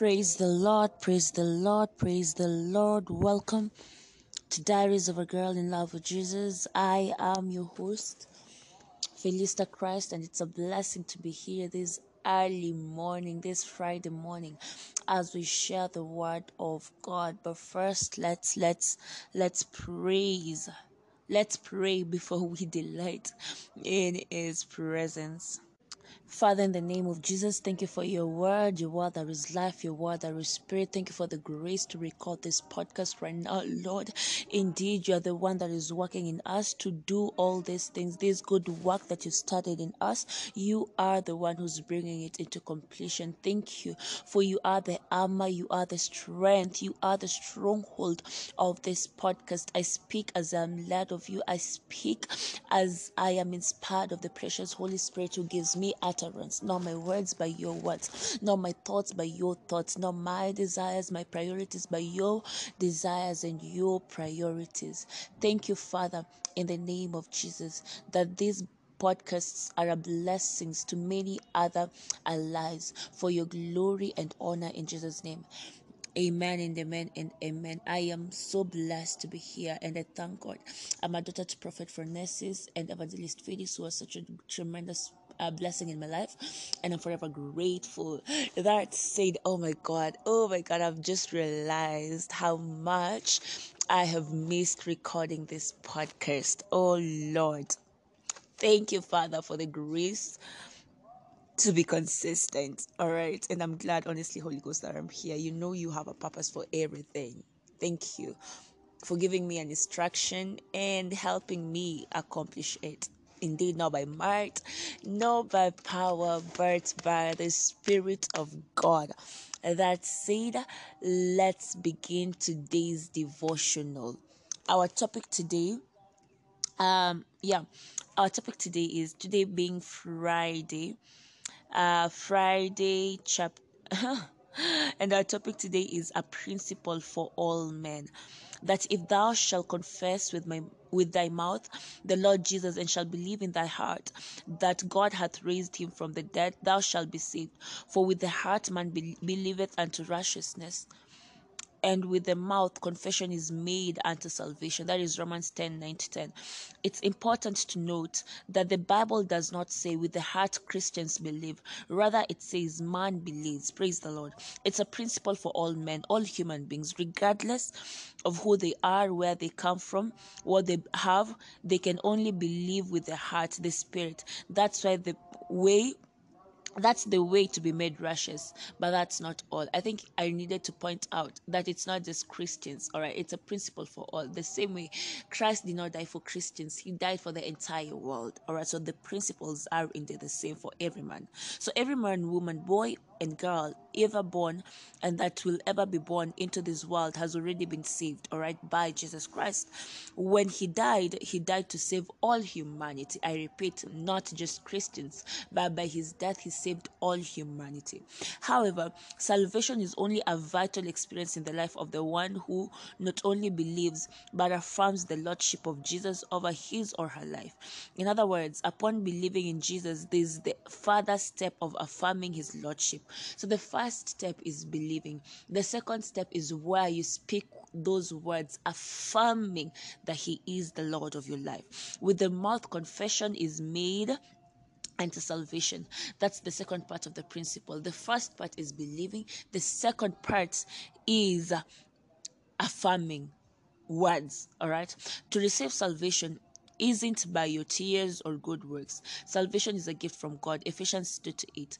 Praise the Lord, praise the Lord, praise the Lord. Welcome to Diaries of a Girl in Love with Jesus. I am your host, Felista Christ, and it's a blessing to be here this early morning, this Friday morning, as we share the word of God. But first, let's let's let's praise. Let's pray before we delight in his presence. Father, in the name of Jesus, thank you for your word, your word that is life, your word that is spirit. Thank you for the grace to record this podcast right now, Lord. Indeed, you are the one that is working in us to do all these things, this good work that you started in us. You are the one who's bringing it into completion. Thank you, for you are the armor, you are the strength, you are the stronghold of this podcast. I speak as I'm led of you, I speak as I am inspired of the precious Holy Spirit who gives me utterance, not my words, by your words, not my thoughts, by your thoughts, not my desires, my priorities, by your desires and your priorities. Thank you, Father, in the name of Jesus, that these podcasts are a blessings to many other lives for your glory and honor in Jesus' name. Amen and amen and amen. I am so blessed to be here and I thank God. I'm a daughter to Prophet Phronesis and Evangelist Phyllis, who was such a tremendous uh, blessing in my life, and I'm forever grateful. That said, oh my God, oh my God, I've just realized how much I have missed recording this podcast. Oh Lord, thank you, Father, for the grace to be consistent. All right. And I'm glad, honestly, Holy Ghost, that I'm here. You know, you have a purpose for everything. Thank you for giving me an instruction and helping me accomplish it. Indeed, not by might, not by power, but by the Spirit of God. That said, let's begin today's devotional. Our topic today, um, yeah, our topic today is today being Friday, uh, Friday chapter. and our topic today is a principle for all men that if thou shalt confess with my with thy mouth the Lord Jesus and shalt believe in thy heart that God hath raised him from the dead thou shalt be saved. For with the heart man be- believeth unto righteousness and with the mouth confession is made unto salvation. That is Romans 10 9 to 10. It's important to note that the Bible does not say with the heart Christians believe, rather, it says man believes. Praise the Lord. It's a principle for all men, all human beings, regardless of who they are, where they come from, what they have, they can only believe with the heart, the spirit. That's why the way that's the way to be made righteous but that's not all. I think i needed to point out that it's not just christians all right? It's a principle for all. The same way christ did not die for christians he died for the entire world all right? So the principles are indeed the same for every man. So every man woman boy and girl ever born and that will ever be born into this world has already been saved all right by jesus christ. When he died he died to save all humanity. I repeat not just christians but by his death he saved all humanity. However salvation is only a vital experience in the life of the one who not only believes but affirms the lordship of jesus over his or her life. In other words upon believing in jesus there is the further step of affirming his lordship so the first step is believing. The second step is where you speak those words affirming that he is the Lord of your life. With the mouth confession is made unto salvation. That's the second part of the principle. The first part is believing. The second part is affirming words. All right. To receive salvation, isn't by your tears or good works. Salvation is a gift from God. Ephesians 2 to 8.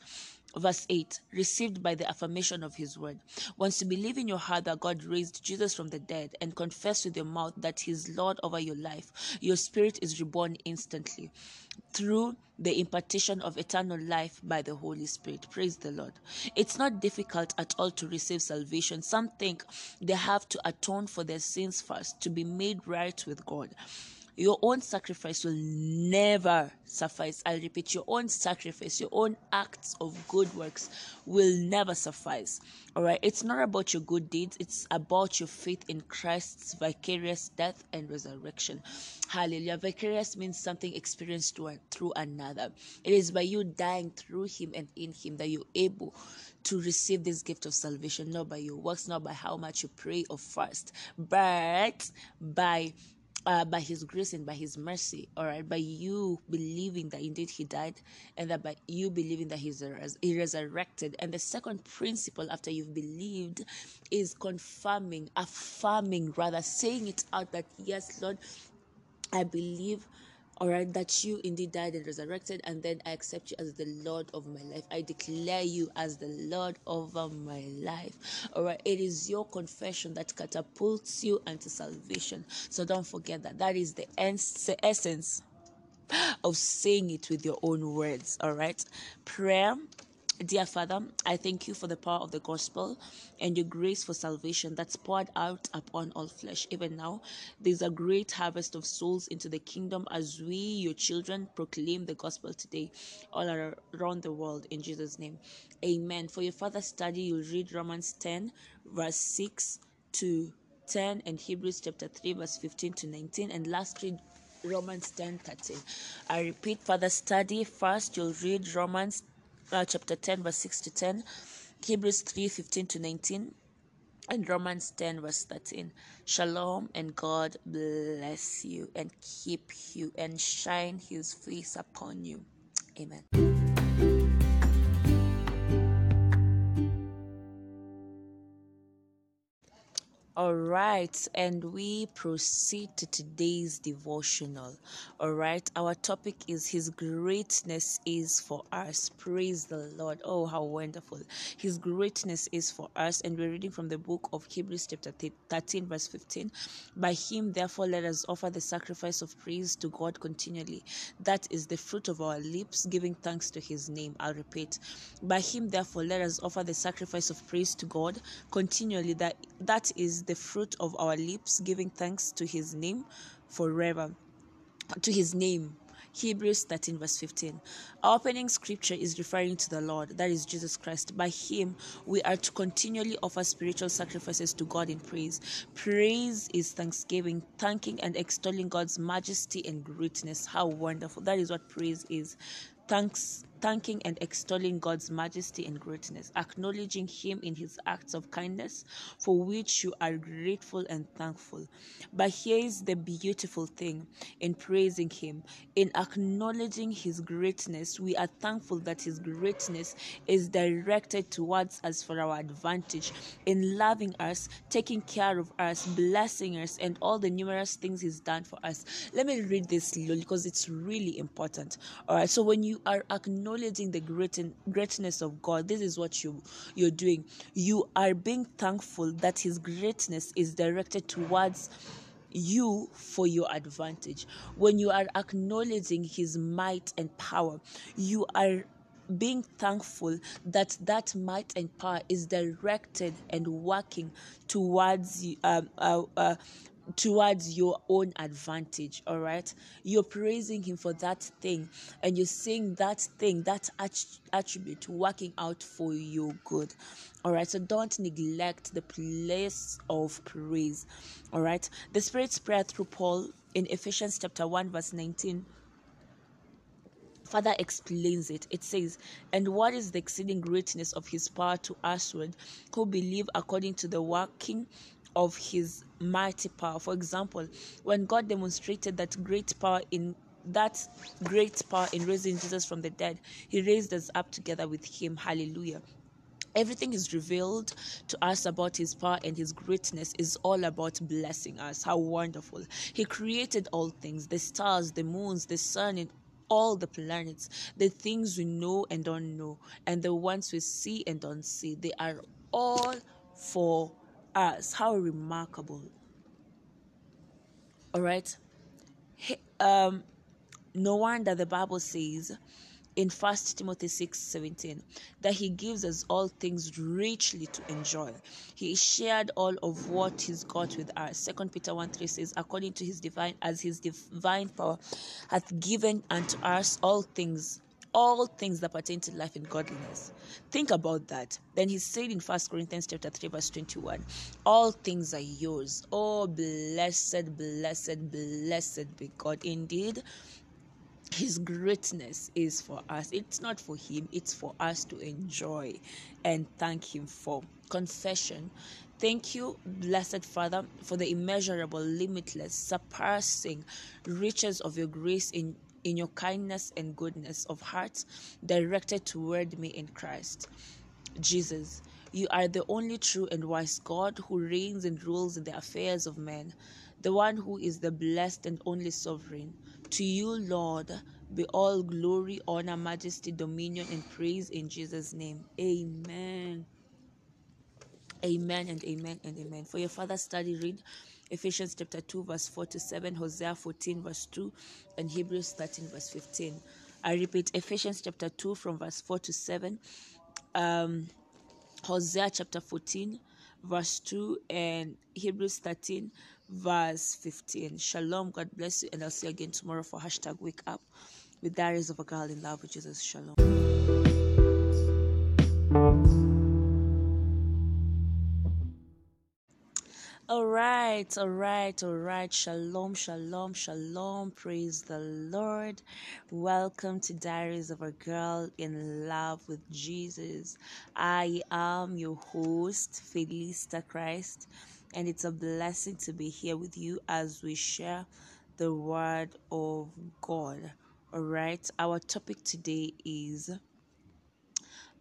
Verse 8 Received by the affirmation of his word. Once you believe in your heart that God raised Jesus from the dead and confess with your mouth that he is Lord over your life, your spirit is reborn instantly through the impartation of eternal life by the Holy Spirit. Praise the Lord. It's not difficult at all to receive salvation. Some think they have to atone for their sins first to be made right with God. Your own sacrifice will never suffice. I'll repeat, your own sacrifice, your own acts of good works will never suffice. All right. It's not about your good deeds, it's about your faith in Christ's vicarious death and resurrection. Hallelujah. Vicarious means something experienced through another. It is by you dying through Him and in Him that you're able to receive this gift of salvation, not by your works, not by how much you pray or fast, but by uh, by his grace and by his mercy all right? By you believing that indeed he died and that by you believing that he's res- he resurrected. And the second principle after you've believed is confirming affirming rather saying it out that yes lord i believe all right that you indeed died and resurrected and then i accept you as the lord of my life. I declare you as the lord over my life. All right it is your confession that catapults you into salvation. So don't forget that. That is the essence of saying it with your own words. All right prayer Dear Father, I thank you for the power of the gospel and your grace for salvation that's poured out upon all flesh. Even now, there's a great harvest of souls into the kingdom as we, your children, proclaim the gospel today all around the world in Jesus' name. Amen. For your further study, you'll read Romans 10, verse 6 to 10, and Hebrews chapter 3, verse 15 to 19, and lastly, Romans 10 13. I repeat, further study. First, you'll read Romans uh, chapter 10 verse 6 to 10 hebrews 3 15 to 19 and romans 10 verse 13 shalom and god bless you and keep you and shine his face upon you. Amen All right, and we proceed to today's devotional. All right, our topic is His greatness is for us. Praise the Lord. Oh, how wonderful! His greatness is for us, and we're reading from the book of Hebrews, chapter 13, verse 15. By Him, therefore, let us offer the sacrifice of praise to God continually. That is the fruit of our lips, giving thanks to His name. I'll repeat. By Him, therefore, let us offer the sacrifice of praise to God continually. That that is the fruit of our lips, giving thanks to his name forever. To his name. Hebrews 13, verse 15. Our opening scripture is referring to the Lord, that is Jesus Christ. By Him, we are to continually offer spiritual sacrifices to God in praise. Praise is thanksgiving, thanking and extolling God's majesty and greatness. How wonderful! That is what praise is. Thanks thanking and extolling God's majesty and greatness, acknowledging Him in His acts of kindness, for which you are grateful and thankful. But here is the beautiful thing in praising Him, in acknowledging His greatness, we are thankful that His greatness is directed towards us for our advantage, in loving us, taking care of us, blessing us, and all the numerous things He's done for us. Let me read this slowly because it's really important. All right, so when you are acknowledging acknowledging the great, greatness of God, this is what you you're doing. You are being thankful that His greatness is directed towards you for your advantage. When you are acknowledging His might and power, you are being thankful that that might and power is directed and working towards um, uh, uh, towards your own advantage all right? You're praising him for that thing and you're seeing that thing that attribute working out for your good all right? So don't neglect the place of praise all right? The spirit's prayer through paul in ephesians chapter 1 verse 19 Father explains it. It says, And what is the exceeding greatness of his power to usward who believe according to the working of his mighty power. For example, when God demonstrated that great power in that great power in raising Jesus from the dead, he raised us up together with him. Hallelujah. Everything is revealed to us about his power and his greatness is all about blessing us. How wonderful. He created all things the stars, the moons, the sun, and all the planets, the things we know and don't know, and the ones we see and don't see. They are all for us. How remarkable. All right. He, Um, no wonder the Bible says in 1 Timothy 6 17 that he gives us all things richly to enjoy. He shared all of what he's got with us. Second Peter 1 3 says, according to his divine, as his divine power hath given unto us all things all things that pertain to life and godliness. Think about that. Then he said in First Corinthians chapter 3, verse 21, All things are yours. Oh blessed, blessed, blessed be God. Indeed, his greatness is for us. It's not for him, it's for us to enjoy and thank him for. Confession. Thank you, blessed Father, for the immeasurable, limitless, surpassing riches of your grace in in your kindness and goodness of heart directed toward me in Christ. Jesus, you are the only true and wise God who reigns and rules in the affairs of men, the one who is the blessed and only sovereign. To you, Lord, be all glory, honor, majesty, dominion, and praise in Jesus' name. Amen. Amen and amen and amen. For your further study, read Ephesians chapter 2, verse 4 to 7, Hosea 14, verse 2, and Hebrews 13, verse 15. I repeat Ephesians chapter 2 from verse 4 to 7, um, Hosea chapter 14, verse 2, and Hebrews 13, verse 15. Shalom. God bless you, and I'll see you again tomorrow for hashtag wake up with Diaries of a Girl in Love with Jesus. Shalom. All right, all right, all right. Shalom, shalom, shalom. Praise the Lord. Welcome to Diaries of a Girl in Love with Jesus. I am your host, Felista Christ, and it's a blessing to be here with you as we share the Word of God. All right, our topic today is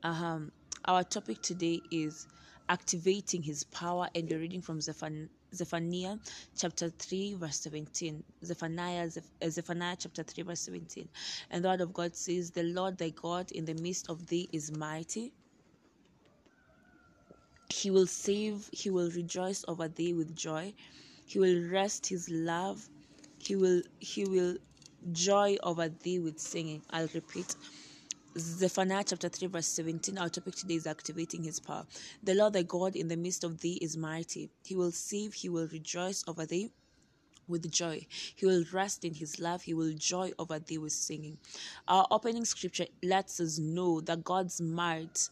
um, our topic today is activating his power and you're reading from Zephaniah chapter 3 verse 17 Zephaniah uh, Zephaniah chapter 3 verse 17 and the word of God says the Lord thy God in the midst of thee is mighty. He will save he will rejoice over thee with joy. He will rest his love. He will he will joy over thee with singing. I'll repeat Zephaniah chapter 3, verse 17. Our topic today is activating his power. The Lord thy God in the midst of thee is mighty. He will save, he will rejoice over thee with joy. He will rest in his love. He will joy over thee with singing. Our opening scripture lets us know that God's might,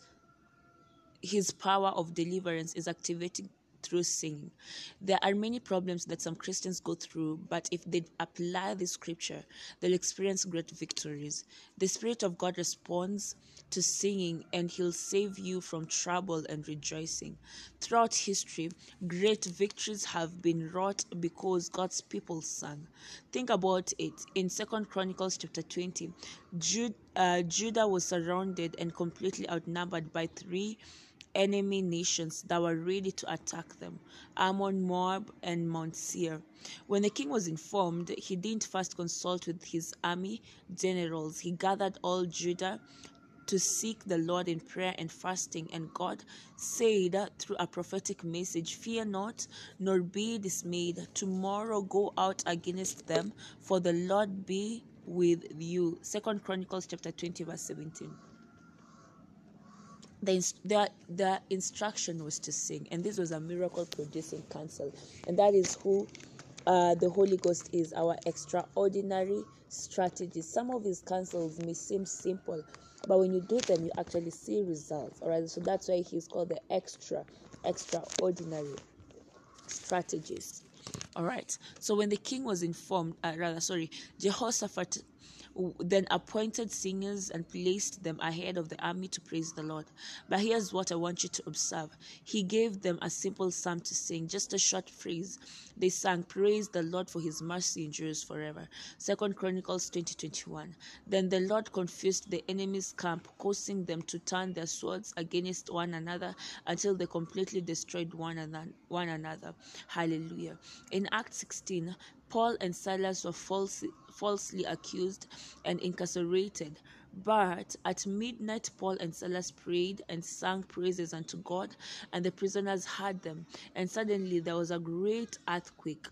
his power of deliverance, is activating through singing. There are many problems that some Christians go through, but if they apply the scripture, they'll experience great victories. The Spirit of God responds to singing and He'll save you from trouble and rejoicing. Throughout history, great victories have been wrought because God's people sang. Think about it. In Second Chronicles chapter 20, Jude, uh, Judah was surrounded and completely outnumbered by three enemy nations that were ready to attack them Ammon, Moab, and Mount Seir. When the king was informed, he didn't first consult with his army generals. He gathered all Judah to seek the Lord in prayer and fasting, and God said through a prophetic message, Fear not, nor be dismayed. Tomorrow go out against them, for the Lord be with you. Second Chronicles chapter 20, verse 17 the, the, the instruction was to sing, and this was a miracle producing counsel, and that is who uh, the Holy Ghost is our extraordinary strategist. Some of his counsels may seem simple, but when you do them, you actually see results. All right, so that's why he's called the extra, extraordinary strategist. All right, so when the king was informed, uh, rather, sorry, Jehoshaphat then appointed singers and placed them ahead of the army to praise the Lord. But here's what I want you to observe He gave them a simple psalm to sing, just a short phrase. They sang, Praise the Lord for his mercy endures forever. Second Chronicles 2021. Then the Lord confused the enemy's camp, causing them to turn their swords against one another until they completely destroyed one another. Hallelujah. In Acts 16, Paul and Silas were falsely, falsely accused and incarcerated. But at midnight, Paul and Silas prayed and sang praises unto God, and the prisoners heard them. And suddenly there was a great earthquake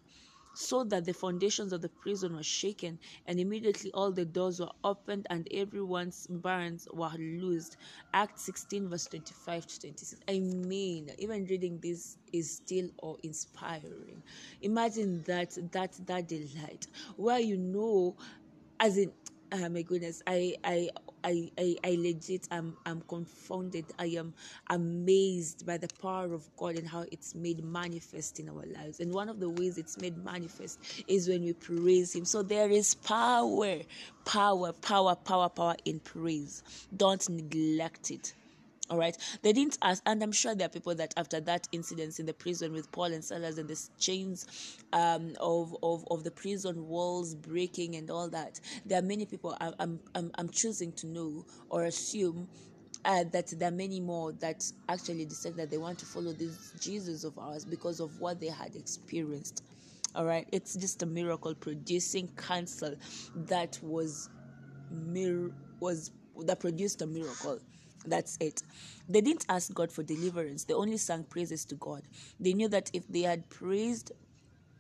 so that the foundations of the prison were shaken, and immediately all the doors were opened and everyone's bonds were loosed. Act 16, verse 25 to 26. I mean, even reading this is still awe inspiring. Imagine that that that delight where you know as in oh my goodness i i I, I, I legit am I'm confounded. I am amazed by the power of God and how it's made manifest in our lives. And one of the ways it's made manifest is when we praise Him. So there is power, power, power, power, power in praise. Don't neglect it all right? They didn't ask and i'm sure there are people that after that incident in the prison with paul and silas and the chains um, of, of of the prison walls breaking and all that there are many people i'm i'm, I'm choosing to know or assume uh, that there are many more that actually decide that they want to follow this jesus of ours because of what they had experienced. All right? It's just a miracle producing cancer that was mir- was that produced a miracle that's it. They didn't ask God for deliverance, they only sang praises to God. They knew that if they had praised,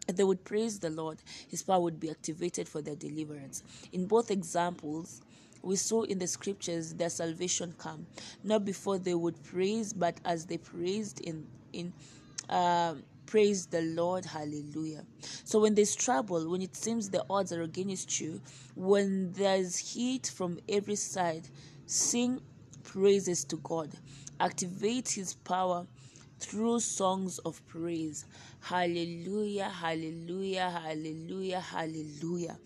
they would praise the Lord, His power would be activated for their deliverance. In both examples, we saw in the scriptures their salvation come not before they would praise, but as they praised in in uh, praise the Lord, hallelujah. So when there's trouble, when it seems the odds are against you, when there's heat from every side, sing praises to God. Activate His power through songs of praise. Hallelujah, hallelujah, hallelujah, hallelujah.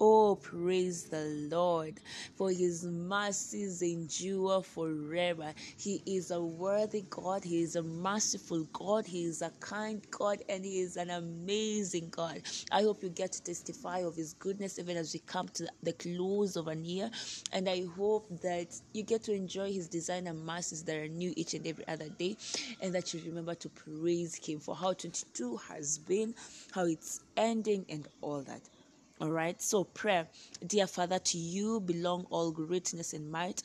Oh, praise the Lord, for his mercies endure forever. He is a worthy God, he is a merciful God, he is a kind God, and he is an amazing God. I hope you get to testify of his goodness even as we come to the close of an year. And I hope that you get to enjoy his design and mercies that are new each and every other day, and that you remember to praise him for how 22 has been, how it's ending, and all that. All right, so prayer. Dear Father, to you belong all greatness and might.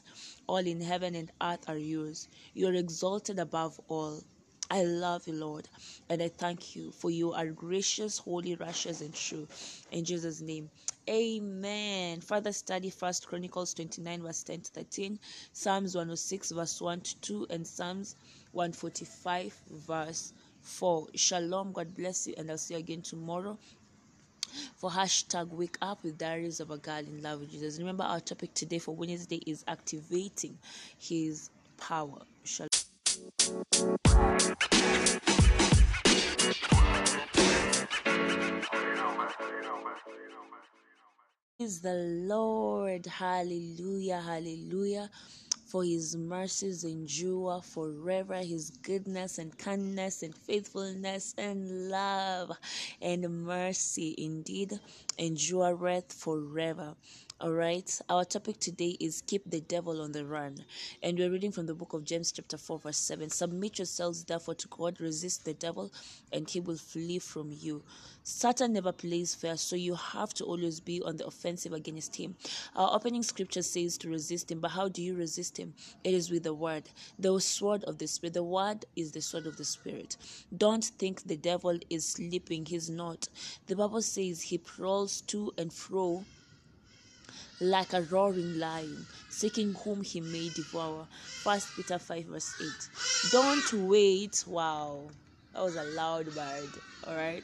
All in heaven and earth are yours. You are exalted above all. I love you, Lord, and I thank you for you are gracious, holy, righteous, and true. In Jesus' name, Amen. Further study First Chronicles 29, verse 10 to 13, Psalms 106, verse 1 to 2, and Psalms 145, verse 4. Shalom. God bless you, and I'll see you again tomorrow for hashtag wake up with diaries of a girl in love with jesus remember our topic today for wednesday is activating his power Shall- Praise the Lord. Hallelujah. Hallelujah for his mercies endure forever, his goodness and kindness and faithfulness and love and mercy indeed endureth forever. All right, our topic today is keep the devil on the run, and we're reading from the book of James, chapter 4, verse 7. Submit yourselves therefore to God, resist the devil, and he will flee from you. Satan never plays fair, so you have to always be on the offensive against him. Our opening scripture says to resist him, but how do you resist him? It is with the word, the sword of the spirit. The word is the sword of the spirit. Don't think the devil is sleeping, he's not. The Bible says he prowls to and fro like a roaring lion, seeking whom he may devour. First Peter 5 verse 8. Don't wait. Wow. That was a loud bird. All right.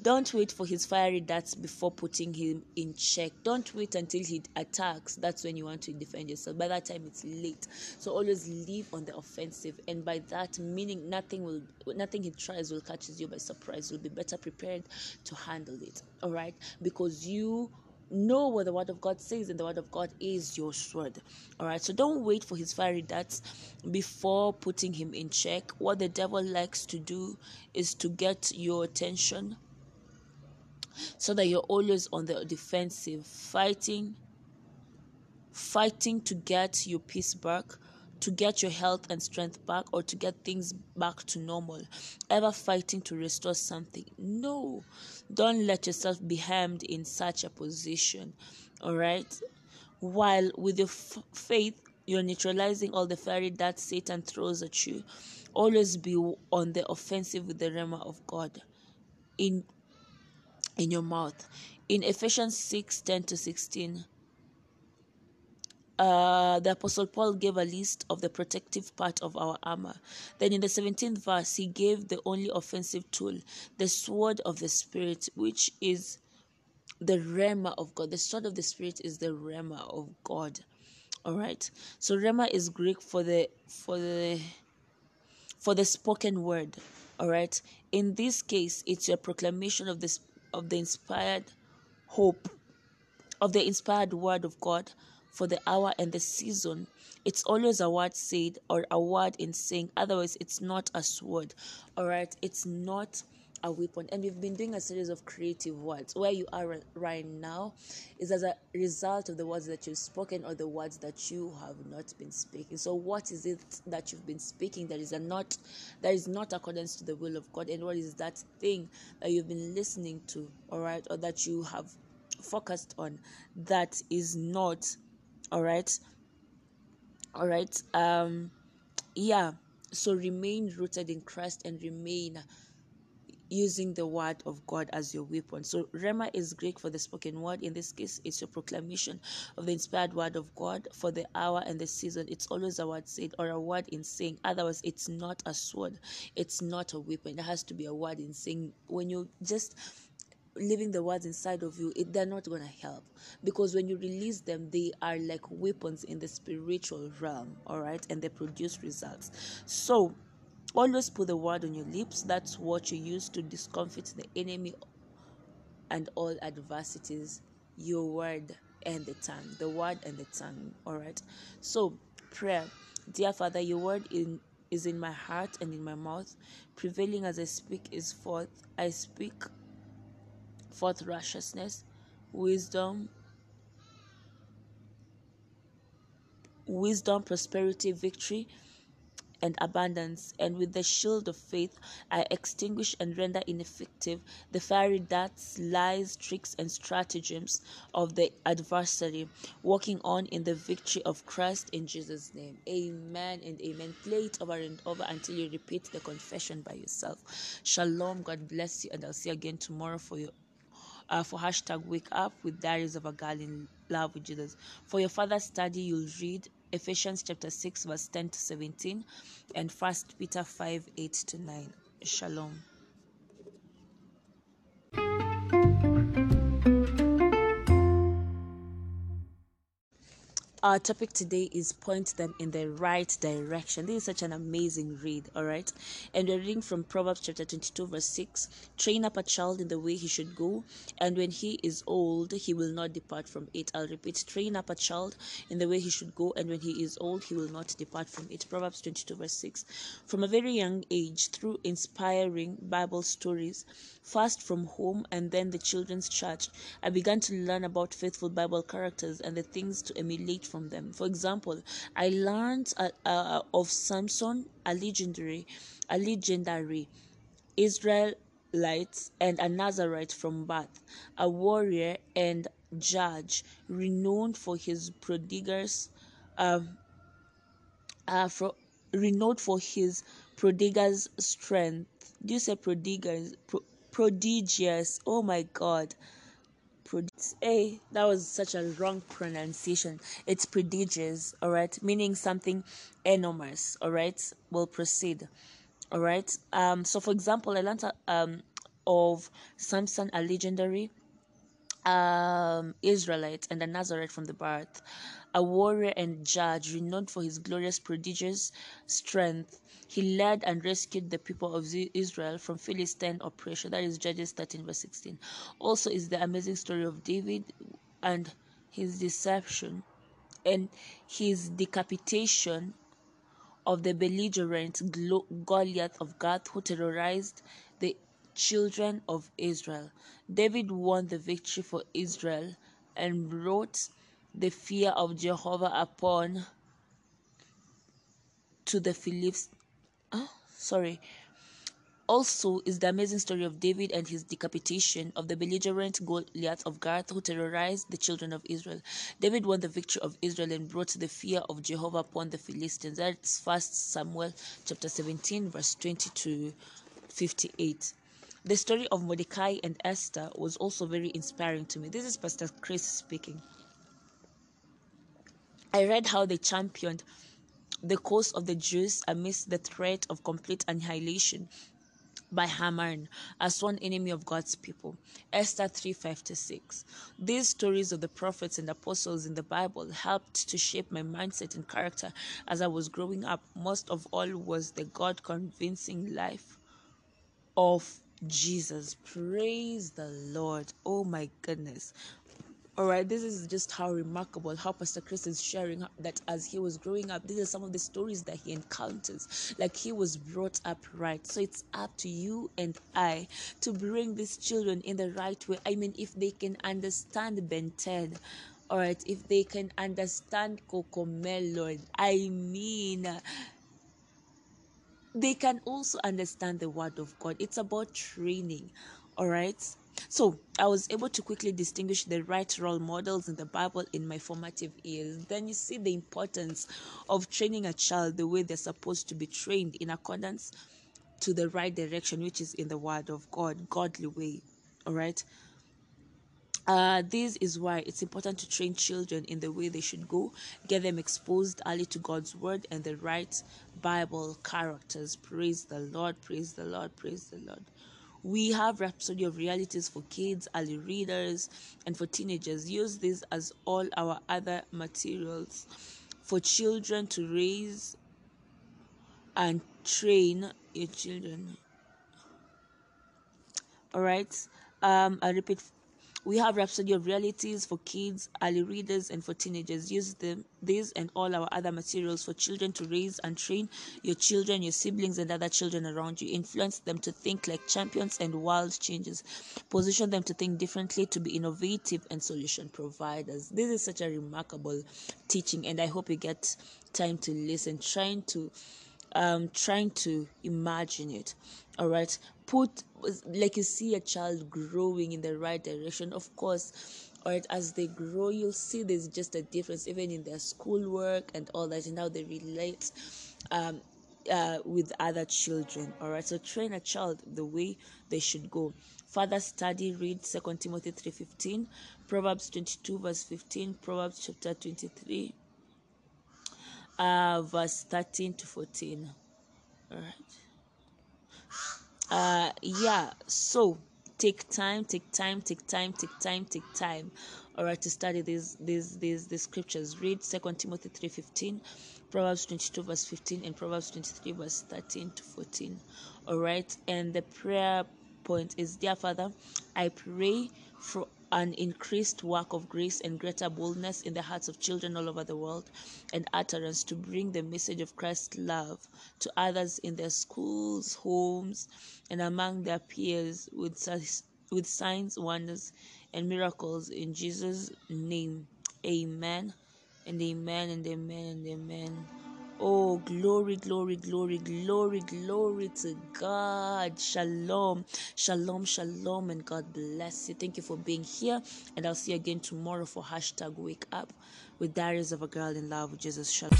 Don't wait for his fiery darts before putting him in check. Don't wait until he attacks. That's when you want to defend yourself. By that time, it's late. So always live on the offensive. And by that meaning, nothing will, nothing he tries will catch you by surprise. You'll be better prepared to handle it. All right, because you know what the word of God says, and the word of God is your sword. All right, so don't wait for his fiery darts before putting him in check. What the devil likes to do is to get your attention so that you're always on the defensive, fighting, fighting to get your peace back to get your health and strength back or to get things back to normal, ever fighting to restore something. No, don't let yourself be hemmed in such a position. All right. While with your f- faith, you're neutralizing all the fiery darts Satan throws at you. Always be on the offensive with the Rhema of God. In in your mouth. In Ephesians 6 10 to 16, uh, the Apostle Paul gave a list of the protective part of our armor. Then in the 17th verse, he gave the only offensive tool, the sword of the Spirit, which is the Rhema of God. The sword of the Spirit is the Rhema of God. All right. So Rhema is Greek for the for the for the spoken word. All right. In this case, it's your proclamation of this of the inspired hope of the inspired word of God for the hour and the season. It's always a word said or a word in saying. Otherwise, it's not a sword. All right. It's not a weapon. And we've been doing a series of creative words. Where you are right now is as a result of the words that you've spoken or the words that you have not been speaking. So what is it that you've been speaking that is not that is not accordance to the will of God? And what is that thing that you've been listening to, all right, or that you have focused on that is not all right all right um yeah so remain rooted in christ and remain using the word of God as your weapon. So Rhema is Greek for the spoken word. In this case, it's your proclamation of the inspired word of God for the hour and the season. It's always a word said or a word in saying. Otherwise, it's not a sword. It's not a weapon. It has to be a word in saying. When you just leaving the words inside of you, it, they're not going to help because when you release them, they are like weapons in the spiritual realm, all right, and they produce results. So, Always put the word on your lips. That's what you use to discomfit the enemy and all adversities. Your word and the tongue. The word and the tongue. All right. So, prayer. Dear Father, your word in, is in my heart and in my mouth. Prevailing as I speak is forth. I speak forth righteousness, wisdom, wisdom, prosperity, victory and abundance, and with the shield of faith I extinguish and render ineffective the fiery darts, lies, tricks, and stratagems of the adversary, walking on in the victory of Christ in Jesus' name. Amen and amen. Play it over and over until you repeat the confession by yourself. Shalom. God bless you, and I'll see you again tomorrow for your uh, for hashtag wake up with diaries of a girl in love with jesus for your further study you'll read Ephesians chapter 6, verse 10 to 17, and 1 Peter 5, 8 to 9. Shalom. Our topic today is point them in the right direction. This is such an amazing read, all right? And we're reading from Proverbs chapter 22, verse 6 Train up a child in the way he should go, and when he is old, he will not depart from it. I'll repeat train up a child in the way he should go, and when he is old, he will not depart from it. Proverbs 22, verse 6. From a very young age, through inspiring Bible stories, first from home and then the children's church, I began to learn about faithful Bible characters and the things to emulate from them. For example, I learned uh, uh, of Samson, a legendary, a legendary Israelite and a Nazarite from birth, a warrior and judge renowned for his prodigious, um, uh, for, renowned for his prodigious strength. Do you say prodigious? Pro, prodigious. Oh my God a that was such a wrong pronunciation. It's prodigious all right meaning something enormous all right we'll proceed all right um so for example i learned um of samson a legendary um israelite and a nazarite from the birth. A warrior and judge renowned for his glorious prodigious strength he led and rescued the people of Israel from Philistine oppression. That is Judges 13, verse 16. Also, is the amazing story of David and his deception and his decapitation of the belligerent Goliath of Gath who terrorized the children of Israel. David won the victory for Israel and brought the fear of Jehovah upon to the Philistines Ah, sorry also is the amazing story of David and his decapitation of the belligerent Goliath of Gath who terrorized the children of Israel. David won the victory of Israel and brought the fear of Jehovah upon the Philistines. That's First Samuel chapter 17, verse 20 to 58. the story of Mordecai and Esther was also very inspiring to me. This is Pastor Chris speaking. I read how they championed the cause of the Jews amidst the threat of complete annihilation by Haman as one enemy of God's people. Esther 3:5 These stories of the prophets and apostles in the Bible helped to shape my mindset and character as I was growing up. Most of all was the God convincing life of Jesus. Praise the Lord. Oh my goodness. All right, this is just how remarkable how Pastor Chris is sharing that as he was growing up, these are some of the stories that he encounters. Like he was brought up right. So it's up to you and I to bring these children in the right way. I mean, if they can understand Ben 10, all right, if they can understand CoComelon, I mean, they can also understand the word of God. It's about training, all right? So I was able to quickly distinguish the right role models in the Bible in my formative years. Then you see the importance of training a child the way they're supposed to be trained in accordance to the right direction, which is in the Word of God, godly way. All right. Uh, this is why it's important to train children in the way they should go, get them exposed early to God's word and the right Bible characters. Praise the Lord, praise the Lord, praise the Lord. We have Rhapsody of Realities for kids, early readers, and for teenagers. Use this as all our other materials for children to raise and train your children. All right. Um, I repeat we have Rhapsody of Realities for kids, early readers, and for teenagers. Use them, these and all our other materials for children to raise and train your children, your siblings, and other children around you. Influence them to think like champions and world changers. Position them to think differently, to be innovative and solution providers. This is such a remarkable teaching, and I hope you get time to listen, trying to um trying to imagine it all right put like you see a child growing in the right direction of course all right as they grow you'll see there's just a difference even in their schoolwork and all that and how they relate um uh, with other children all right so train a child the way they should go. Further study read second timothy 3.15 proverbs 22 verse 15 proverbs chapter 23 uh, verse 13 to 14. All right. Uh, yeah, so take time, take time, take time, take time, take time. All right, to study these these these these scriptures. Read Second Timothy three fifteen, Proverbs twenty two verse fifteen, and Proverbs twenty three verse thirteen to fourteen. All right, and the prayer point is, dear Father, I pray for an increased work of grace and greater boldness in the hearts of children all over the world and utterance to bring the message of Christ's love to others in their schools, homes, and among their peers with, with signs, wonders, and miracles in Jesus' name. Amen and amen and amen and amen. Oh, glory, glory, glory, glory, glory to God. Shalom, shalom, shalom, and God bless you. Thank you for being here, and I'll see you again tomorrow for hashtag wake up with Diaries of a Girl in Love with Jesus. Shalom.